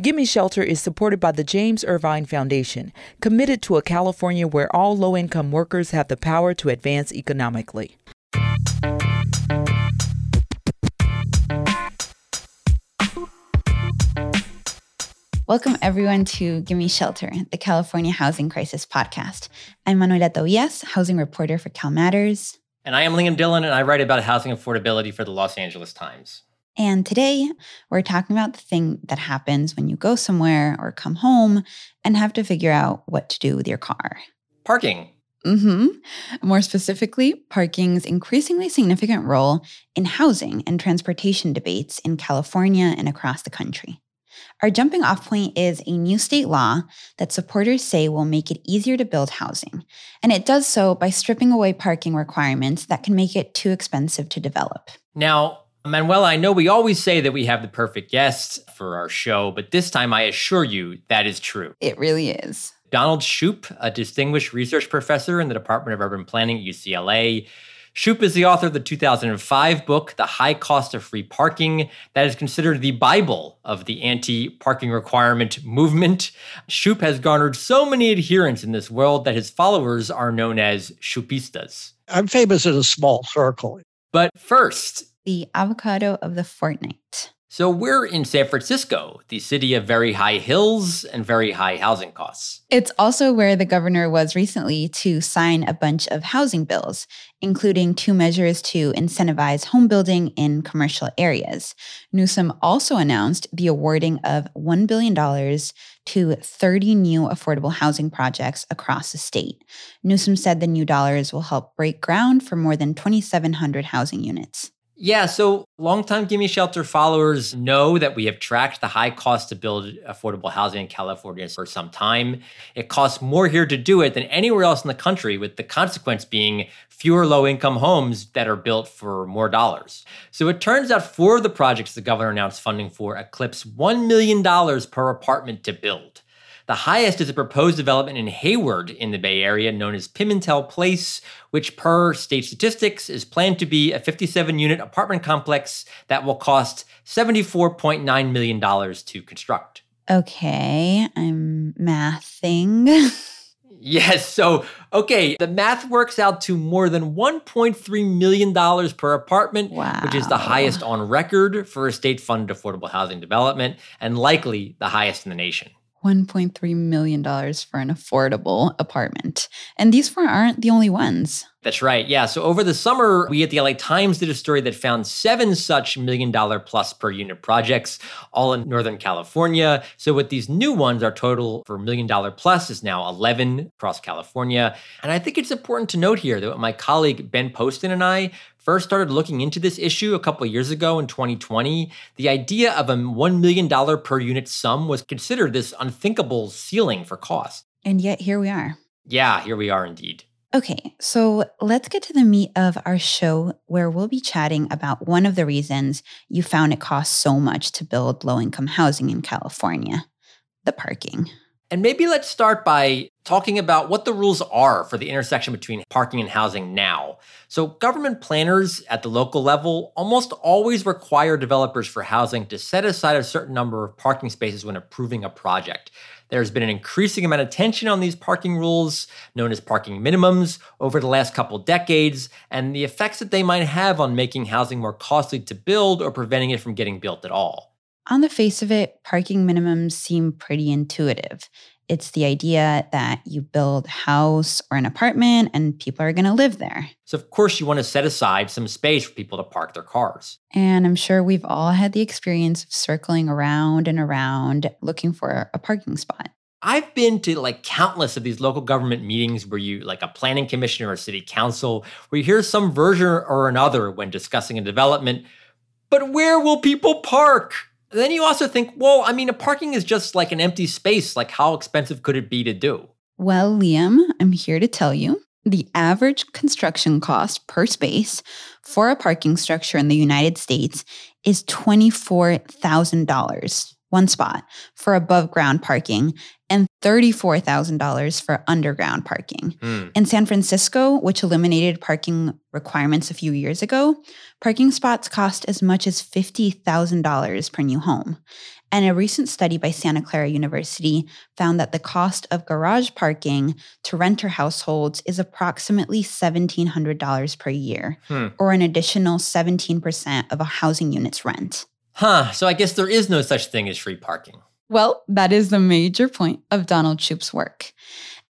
Gimme Shelter is supported by the James Irvine Foundation, committed to a California where all low income workers have the power to advance economically. Welcome, everyone, to Gimme Shelter, the California Housing Crisis podcast. I'm Manuela Tobias, housing reporter for Cal Matters. And I am Liam Dillon, and I write about housing affordability for the Los Angeles Times. And today we're talking about the thing that happens when you go somewhere or come home and have to figure out what to do with your car. Parking. Mm-hmm. More specifically, parking's increasingly significant role in housing and transportation debates in California and across the country. Our jumping off point is a new state law that supporters say will make it easier to build housing. And it does so by stripping away parking requirements that can make it too expensive to develop. Now, Manuela, I know we always say that we have the perfect guests for our show, but this time I assure you that is true. It really is. Donald Shoup, a distinguished research professor in the Department of Urban Planning at UCLA. Shoup is the author of the 2005 book, The High Cost of Free Parking, that is considered the Bible of the anti parking requirement movement. Shoup has garnered so many adherents in this world that his followers are known as Shoupistas. I'm famous in a small circle. But first, the avocado of the fortnight. So we're in San Francisco, the city of very high hills and very high housing costs. It's also where the governor was recently to sign a bunch of housing bills, including two measures to incentivize home building in commercial areas. Newsom also announced the awarding of $1 billion to 30 new affordable housing projects across the state. Newsom said the new dollars will help break ground for more than 2,700 housing units. Yeah, so longtime Gimme Shelter followers know that we have tracked the high cost to build affordable housing in California for some time. It costs more here to do it than anywhere else in the country, with the consequence being fewer low income homes that are built for more dollars. So it turns out four of the projects the governor announced funding for eclipse $1 million per apartment to build. The highest is a proposed development in Hayward in the Bay Area known as Pimentel Place, which, per state statistics, is planned to be a 57 unit apartment complex that will cost $74.9 million to construct. Okay, I'm mathing. Yes. So, okay, the math works out to more than $1.3 million per apartment, wow. which is the highest on record for a state funded affordable housing development and likely the highest in the nation. $1.3 million for an affordable apartment. And these four aren't the only ones. That's right. Yeah. So over the summer, we at the LA Times did a story that found seven such million dollar plus per unit projects, all in Northern California. So with these new ones, our total for million dollar plus is now 11 across California. And I think it's important to note here that my colleague Ben Poston and I first started looking into this issue a couple years ago in 2020, the idea of a $1 million per unit sum was considered this unthinkable ceiling for cost. And yet here we are. Yeah, here we are indeed. Okay, so let's get to the meat of our show where we'll be chatting about one of the reasons you found it costs so much to build low income housing in California the parking. And maybe let's start by talking about what the rules are for the intersection between parking and housing now. So, government planners at the local level almost always require developers for housing to set aside a certain number of parking spaces when approving a project. There's been an increasing amount of tension on these parking rules, known as parking minimums, over the last couple decades, and the effects that they might have on making housing more costly to build or preventing it from getting built at all. On the face of it, parking minimums seem pretty intuitive. It's the idea that you build a house or an apartment and people are going to live there. So, of course, you want to set aside some space for people to park their cars. And I'm sure we've all had the experience of circling around and around looking for a parking spot. I've been to like countless of these local government meetings where you, like a planning commission or a city council, where you hear some version or another when discussing a development. But where will people park? Then you also think, well, I mean, a parking is just like an empty space. Like, how expensive could it be to do? Well, Liam, I'm here to tell you the average construction cost per space for a parking structure in the United States is $24,000, one spot, for above ground parking, and $34,000 for underground parking. Mm. In San Francisco, which eliminated parking requirements a few years ago, parking spots cost as much as $50,000 per new home. And a recent study by Santa Clara University found that the cost of garage parking to renter households is approximately $1,700 per year, Hmm. or an additional 17% of a housing unit's rent. Huh. So I guess there is no such thing as free parking. Well, that is the major point of Donald Shoup's work.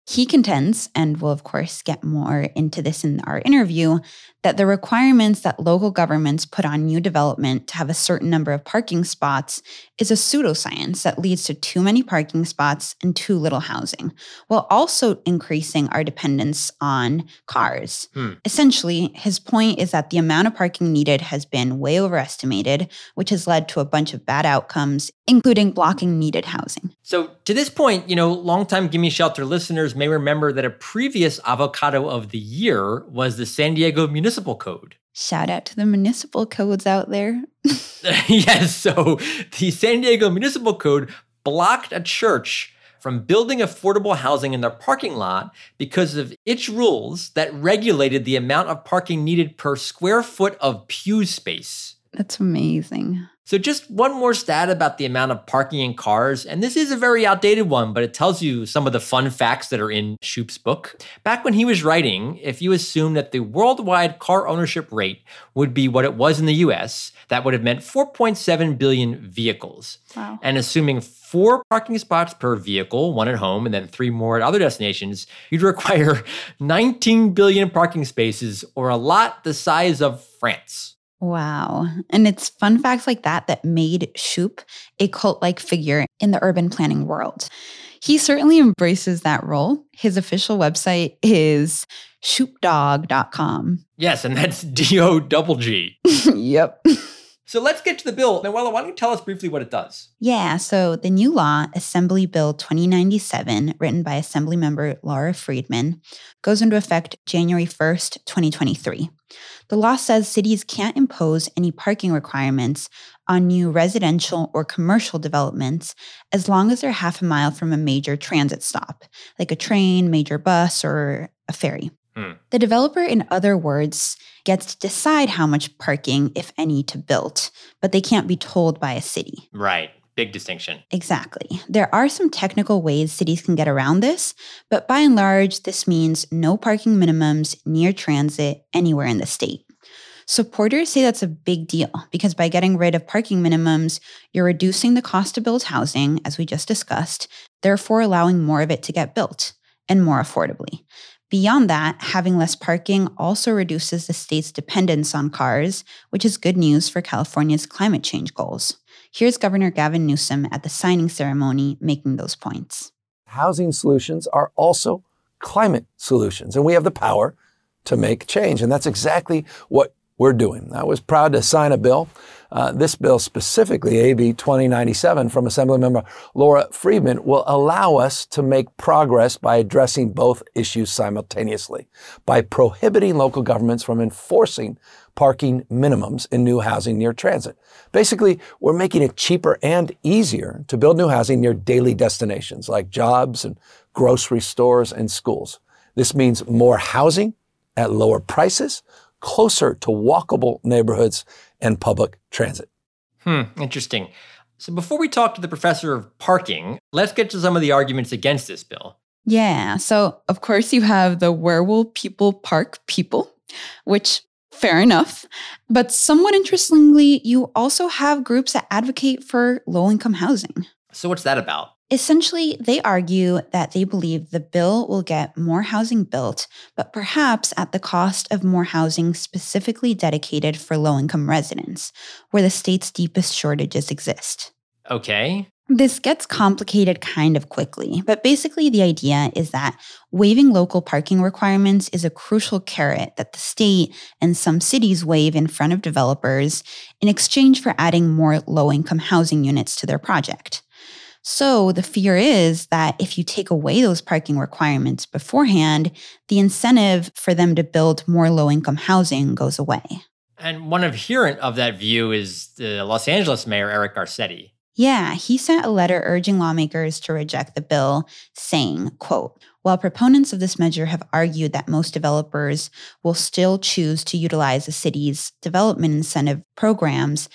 He contends, and we'll of course get more into this in our interview, that the requirements that local governments put on new development to have a certain number of parking spots is a pseudoscience that leads to too many parking spots and too little housing, while also increasing our dependence on cars. Hmm. Essentially, his point is that the amount of parking needed has been way overestimated, which has led to a bunch of bad outcomes, including blocking needed housing. So to this point, you know, longtime Gimme Shelter listeners may remember that a previous avocado of the year was the San Diego Municipal Code. Shout out to the municipal codes out there. yes, so the San Diego Municipal Code blocked a church from building affordable housing in their parking lot because of its rules that regulated the amount of parking needed per square foot of pew space. That's amazing. So, just one more stat about the amount of parking in cars, and this is a very outdated one, but it tells you some of the fun facts that are in Shoup's book. Back when he was writing, if you assume that the worldwide car ownership rate would be what it was in the US, that would have meant 4.7 billion vehicles. Wow. And assuming four parking spots per vehicle, one at home and then three more at other destinations, you'd require 19 billion parking spaces, or a lot the size of France. Wow. And it's fun facts like that that made Shoup a cult like figure in the urban planning world. He certainly embraces that role. His official website is shoupdog.com. Yes, and that's D O double G. yep. So let's get to the bill. Manuela, why don't you tell us briefly what it does? Yeah, so the new law, Assembly Bill 2097, written by Assemblymember Laura Friedman, goes into effect January 1st, 2023. The law says cities can't impose any parking requirements on new residential or commercial developments as long as they're half a mile from a major transit stop, like a train, major bus, or a ferry. Hmm. The developer, in other words, gets to decide how much parking, if any, to build, but they can't be told by a city. Right. Big distinction. Exactly. There are some technical ways cities can get around this, but by and large, this means no parking minimums near transit anywhere in the state. Supporters say that's a big deal because by getting rid of parking minimums, you're reducing the cost to build housing, as we just discussed, therefore allowing more of it to get built and more affordably. Beyond that, having less parking also reduces the state's dependence on cars, which is good news for California's climate change goals. Here's Governor Gavin Newsom at the signing ceremony making those points. Housing solutions are also climate solutions, and we have the power to make change. And that's exactly what we're doing. I was proud to sign a bill. Uh, this bill, specifically AB 2097 from Assemblymember Laura Friedman, will allow us to make progress by addressing both issues simultaneously, by prohibiting local governments from enforcing parking minimums in new housing near transit. Basically, we're making it cheaper and easier to build new housing near daily destinations like jobs and grocery stores and schools. This means more housing at lower prices, closer to walkable neighborhoods and public transit. Hmm, interesting. So before we talk to the professor of parking, let's get to some of the arguments against this bill. Yeah, so of course you have the where will people park people, which fair enough. But somewhat interestingly, you also have groups that advocate for low income housing. So what's that about? Essentially, they argue that they believe the bill will get more housing built, but perhaps at the cost of more housing specifically dedicated for low income residents, where the state's deepest shortages exist. Okay. This gets complicated kind of quickly, but basically, the idea is that waiving local parking requirements is a crucial carrot that the state and some cities wave in front of developers in exchange for adding more low income housing units to their project. So the fear is that if you take away those parking requirements beforehand, the incentive for them to build more low income housing goes away. And one adherent of that view is the Los Angeles mayor, Eric Garcetti. Yeah, he sent a letter urging lawmakers to reject the bill, saying, quote, while proponents of this measure have argued that most developers will still choose to utilize the city's development incentive programs,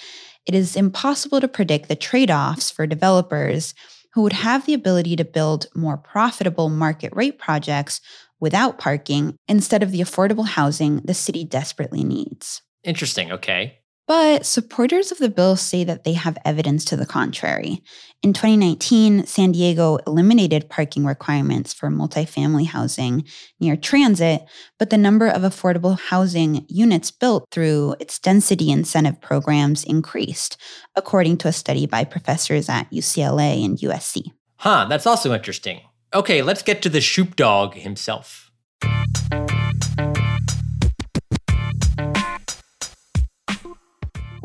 it is impossible to predict the trade offs for developers who would have the ability to build more profitable market rate projects without parking instead of the affordable housing the city desperately needs. Interesting. Okay. But supporters of the bill say that they have evidence to the contrary. In 2019, San Diego eliminated parking requirements for multifamily housing near transit, but the number of affordable housing units built through its density incentive programs increased, according to a study by professors at UCLA and USC. Huh, that's also interesting. Okay, let's get to the Shoup Dog himself.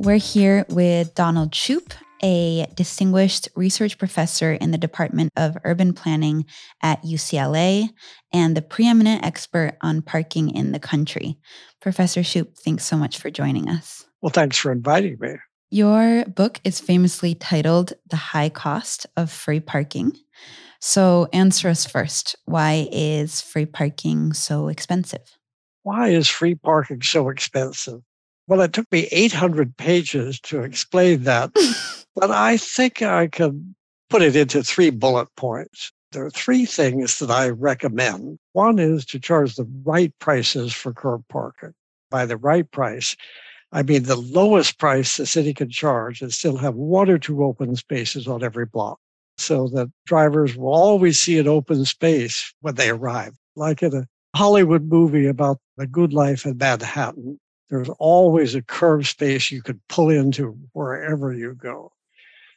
We're here with Donald Shoup, a distinguished research professor in the Department of Urban Planning at UCLA and the preeminent expert on parking in the country. Professor Shoup, thanks so much for joining us. Well, thanks for inviting me. Your book is famously titled The High Cost of Free Parking. So, answer us first. Why is free parking so expensive? Why is free parking so expensive? Well, it took me 800 pages to explain that, but I think I can put it into three bullet points. There are three things that I recommend. One is to charge the right prices for curb parking. By the right price, I mean the lowest price the city can charge and still have one or two open spaces on every block so that drivers will always see an open space when they arrive. Like in a Hollywood movie about the good life in Manhattan, there's always a curb space you could pull into wherever you go.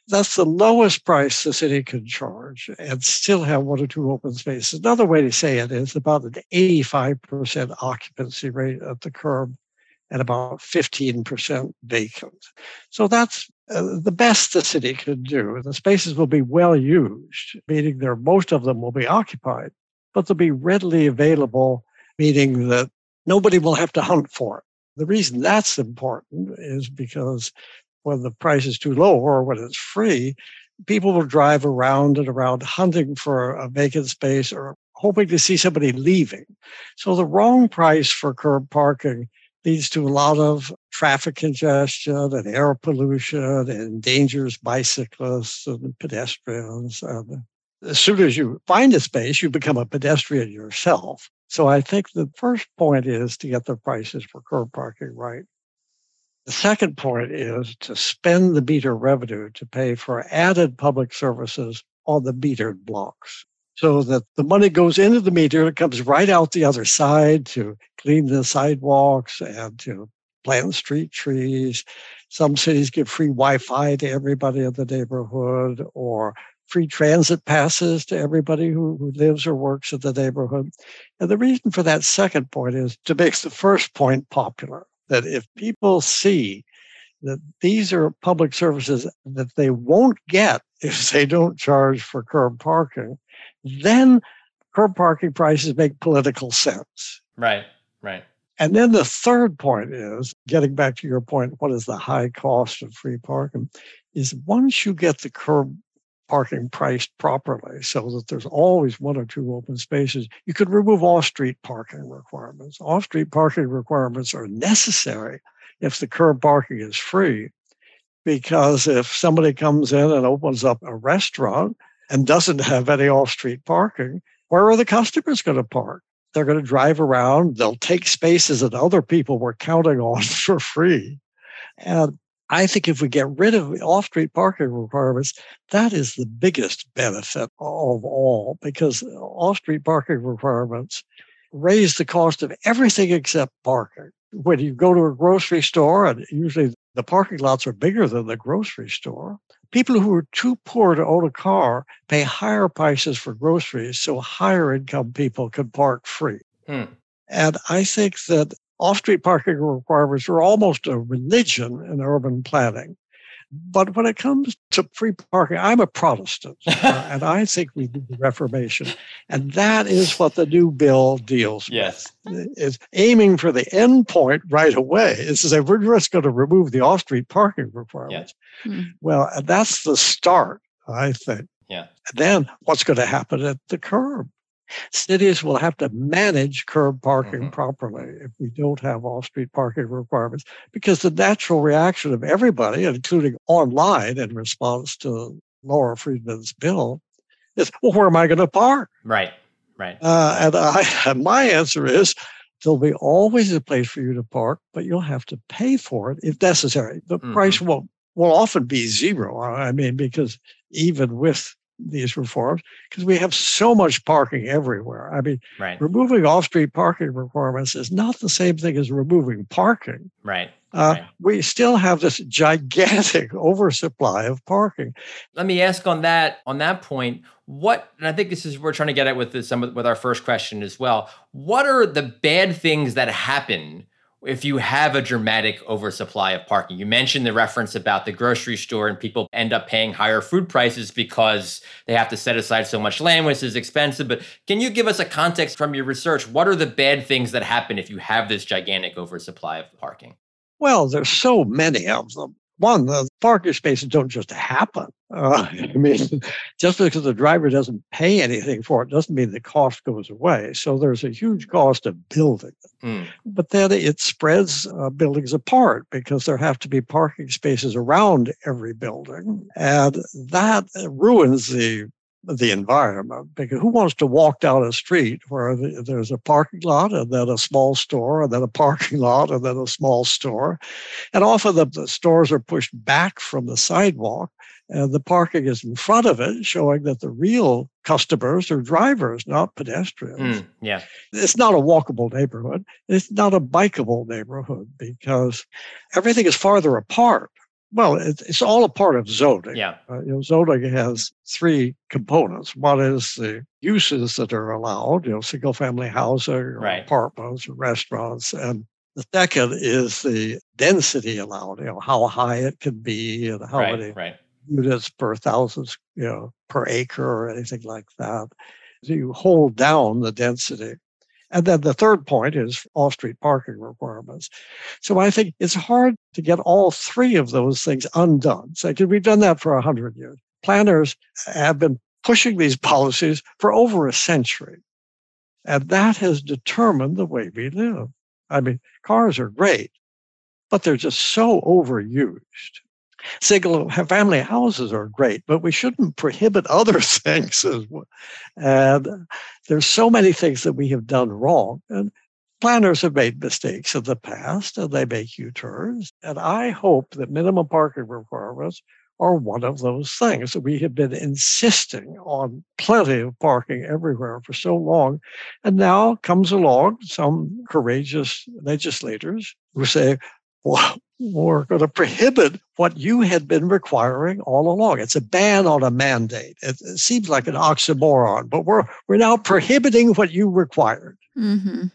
That's the lowest price the city can charge and still have one or two open spaces. Another way to say it is about an 85% occupancy rate at the curb and about 15% vacant. So that's uh, the best the city can do. The spaces will be well used, meaning there most of them will be occupied, but they'll be readily available, meaning that nobody will have to hunt for it. The reason that's important is because when the price is too low or when it's free, people will drive around and around hunting for a vacant space or hoping to see somebody leaving. So the wrong price for curb parking leads to a lot of traffic congestion and air pollution and endangers bicyclists and pedestrians. And as soon as you find a space, you become a pedestrian yourself. So I think the first point is to get the prices for curb parking right. The second point is to spend the meter revenue to pay for added public services on the metered blocks so that the money goes into the meter, it comes right out the other side to clean the sidewalks and to plant street trees. Some cities give free Wi Fi to everybody in the neighborhood or free transit passes to everybody who, who lives or works in the neighborhood. And the reason for that second point is to make the first point popular that if people see that these are public services that they won't get if they don't charge for curb parking, then curb parking prices make political sense. Right, right. And then the third point is getting back to your point, what is the high cost of free parking? Is once you get the curb parking priced properly so that there's always one or two open spaces. You could remove off street parking requirements. Off street parking requirements are necessary if the curb parking is free, because if somebody comes in and opens up a restaurant and doesn't have any off street parking, where are the customers going to park? They're going to drive around, they'll take spaces that other people were counting on for free. And I think if we get rid of off street parking requirements, that is the biggest benefit of all because off street parking requirements raise the cost of everything except parking. When you go to a grocery store, and usually the parking lots are bigger than the grocery store, people who are too poor to own a car pay higher prices for groceries so higher income people can park free. Hmm. And I think that off-street parking requirements are almost a religion in urban planning. But when it comes to free parking, I'm a Protestant, uh, and I think we need the Reformation, and that is what the new bill deals yes. with. Is aiming for the end point right away. Is to say we're just going to remove the off-street parking requirements. Yeah. Hmm. Well, that's the start, I think. Yeah. And then what's going to happen at the curb? Cities will have to manage curb parking Mhm. properly if we don't have off-street parking requirements, because the natural reaction of everybody, including online in response to Laura Friedman's bill, is, well, where am I going to park? Right. Right. Uh, and I, my answer is there'll be always a place for you to park, but you'll have to pay for it if necessary. The Mhm. price will will often be zero. I mean, because even with these reforms, because we have so much parking everywhere. I mean, Right. removing off-street parking requirements is not the same thing as removing parking. Right. Uh, Right. We still have this gigantic oversupply of parking. Let me ask on that on that point. What and I think this is we're trying to get at with this, some with our first question as well. What are the bad things that happen if you have a dramatic oversupply of parking? You mentioned the reference about the grocery store and people end up paying higher food prices because they have to set aside so much land, which is expensive. But can you give us a context from your research? What are the bad things that happen if you have this gigantic oversupply of parking? Well, there's so many of them. One, the parking spaces don't just happen. Uh, I mean, just because the driver doesn't pay anything for it doesn't mean the cost goes away. So there's a huge cost of building. Mm, But then it spreads uh, buildings apart because there have to be parking spaces around every building. And that ruins the the environment because who wants to walk down a street where there's a parking lot and then a small store and then a parking lot and then a small store and often the, the stores are pushed back from the sidewalk and the parking is in front of it showing that the real customers are drivers not pedestrians mm, yeah. it's not a walkable neighborhood. It's not a bikeable neighborhood because everything is farther apart. Well, it, it's all a part of zoning. Yeah. Uh, you know, zoning has three components. One is the uses that are allowed, you know, single family housing, or Right. apartments, or restaurants. And the second is the density allowed, you know, how high it can be and how right. many Right. units per thousand, you know, per acre or anything like that. So you hold down the density. And then the third point is off-street parking requirements. So I think it's hard to get all three of those things undone. So we've done that for a hundred years. Planners have been pushing these policies for over a century. And that has determined the way we live. I mean, cars are great, but they're just so overused. Single family houses are great, but we shouldn't prohibit other things well. And there's so many things that we have done wrong. And planners have made mistakes in the past and they make U-turns. And I hope that minimum parking requirements are one of those things. We have been insisting on plenty of parking everywhere for so long. And now comes along some courageous legislators who say, we're going to prohibit what you had been requiring all along. It's a ban on a mandate. It, seems like an oxymoron, but we're we're now prohibiting what you required. hmm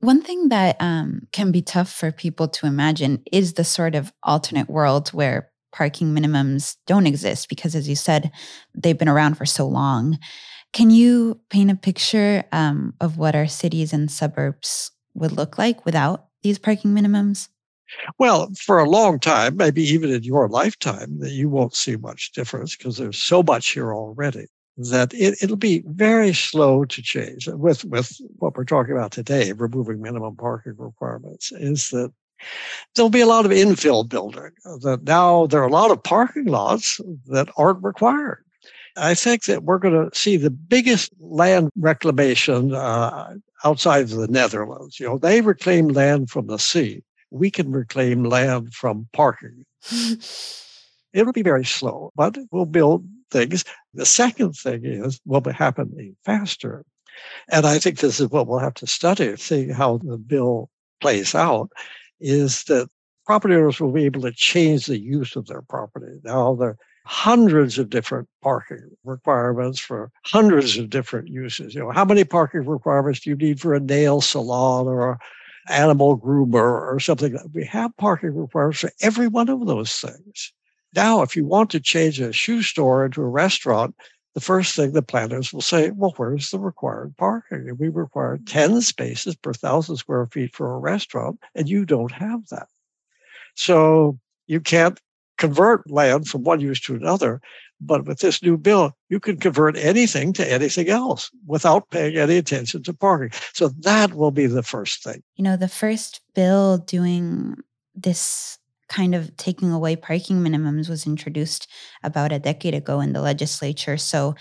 One thing that um, can be tough for people to imagine is the sort of alternate world where parking minimums don't exist because, as you said, they've been around for so long. Can you paint a picture um, of what our cities and suburbs would look like without these parking minimums? Well, for a long time, maybe even in your lifetime, that you won't see much difference because there's so much here already that it, it'll be very slow to change. With with what we're talking about today, removing minimum parking requirements, is that there'll be a lot of infill building. That now there are a lot of parking lots that aren't required. I think that we're going to see the biggest land reclamation uh, outside of the Netherlands. You know, they reclaim land from the sea we can reclaim land from parking. It'll be very slow, but we'll build things. The second thing is what will be happening faster. And I think this is what we'll have to study, see how the bill plays out, is that property owners will be able to change the use of their property. Now there are hundreds of different parking requirements for hundreds of different uses. You know, how many parking requirements do you need for a nail salon or a animal groomer or something. We have parking requirements for every one of those things. Now, if you want to change a shoe store into a restaurant, the first thing the planners will say, well, where's the required parking? And we require mm-hmm. 10 spaces per thousand square feet for a restaurant, and you don't have that. So you can't convert land from one use to another. But with this new bill, you can convert anything to anything else without paying any attention to parking. So that will be the first thing. You know, the first bill doing this kind of taking away parking minimums was introduced about a decade ago in the legislature. So,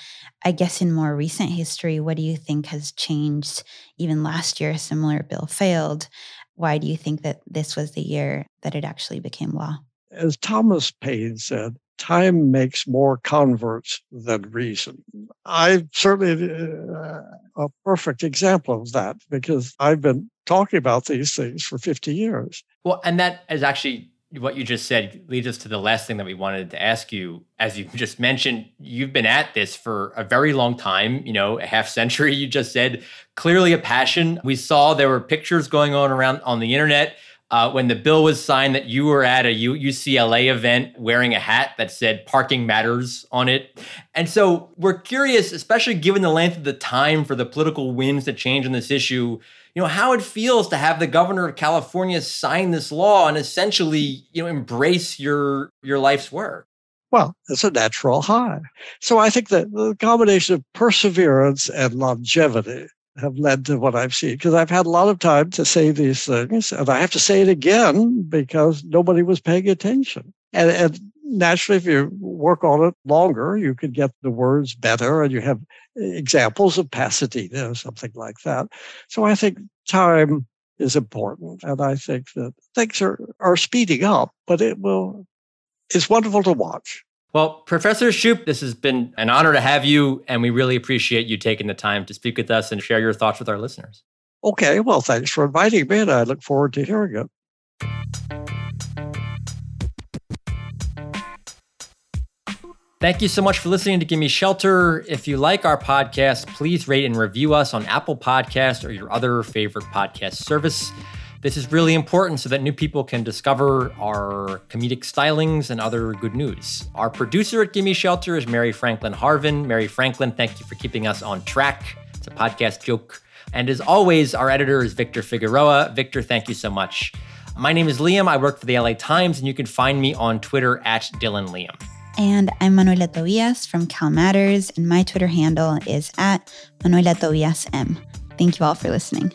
I guess in more recent history, what do you think has changed? Even last year, a similar bill failed. Why do you think that this was the year that it actually became law? As Thomas Paine said, time makes more converts than reason. I certainly uh, a perfect example of that because I've been talking about these things for 50 years. Well, and that is actually what you just said leads us to the last thing that we wanted to ask you. As you just mentioned, you've been at this for a very long time, you know, a half century, you just said, clearly a passion. We saw there were pictures going on around on the internet uh, when the bill was signed that you were at a U- UCLA event wearing a hat that said parking matters on it. And so we're curious, especially given the length of the time for the political winds to change on this issue, you know, how it feels to have the governor of California sign this law and essentially, you know, embrace your your life's work. Well, it's a natural high. So I think that the combination of perseverance and longevity have led to what I've seen because I've had a lot of time to say these things and I have to say it again because nobody was paying attention. And, and naturally, if you work on it longer, you can get the words better and you have examples of Pasadena or something like that. So I think time is important. And I think that things are, are speeding up, but it will, it's wonderful to watch. Well, Professor Shoup, this has been an honor to have you, and we really appreciate you taking the time to speak with us and share your thoughts with our listeners. Okay, well, thanks for inviting me, and I look forward to hearing it. Thank you so much for listening to Gimme Shelter. If you like our podcast, please rate and review us on Apple Podcast or your other favorite podcast service. This is really important so that new people can discover our comedic stylings and other good news. Our producer at Gimme Shelter is Mary Franklin Harvin. Mary Franklin, thank you for keeping us on track. It's a podcast joke. And as always, our editor is Victor Figueroa. Victor, thank you so much. My name is Liam. I work for the LA Times, and you can find me on Twitter at Dillon Liam. And I'm Manuela Tobias from Cal Matters, and my Twitter handle is at Manuela Tobias M. Thank you all for listening.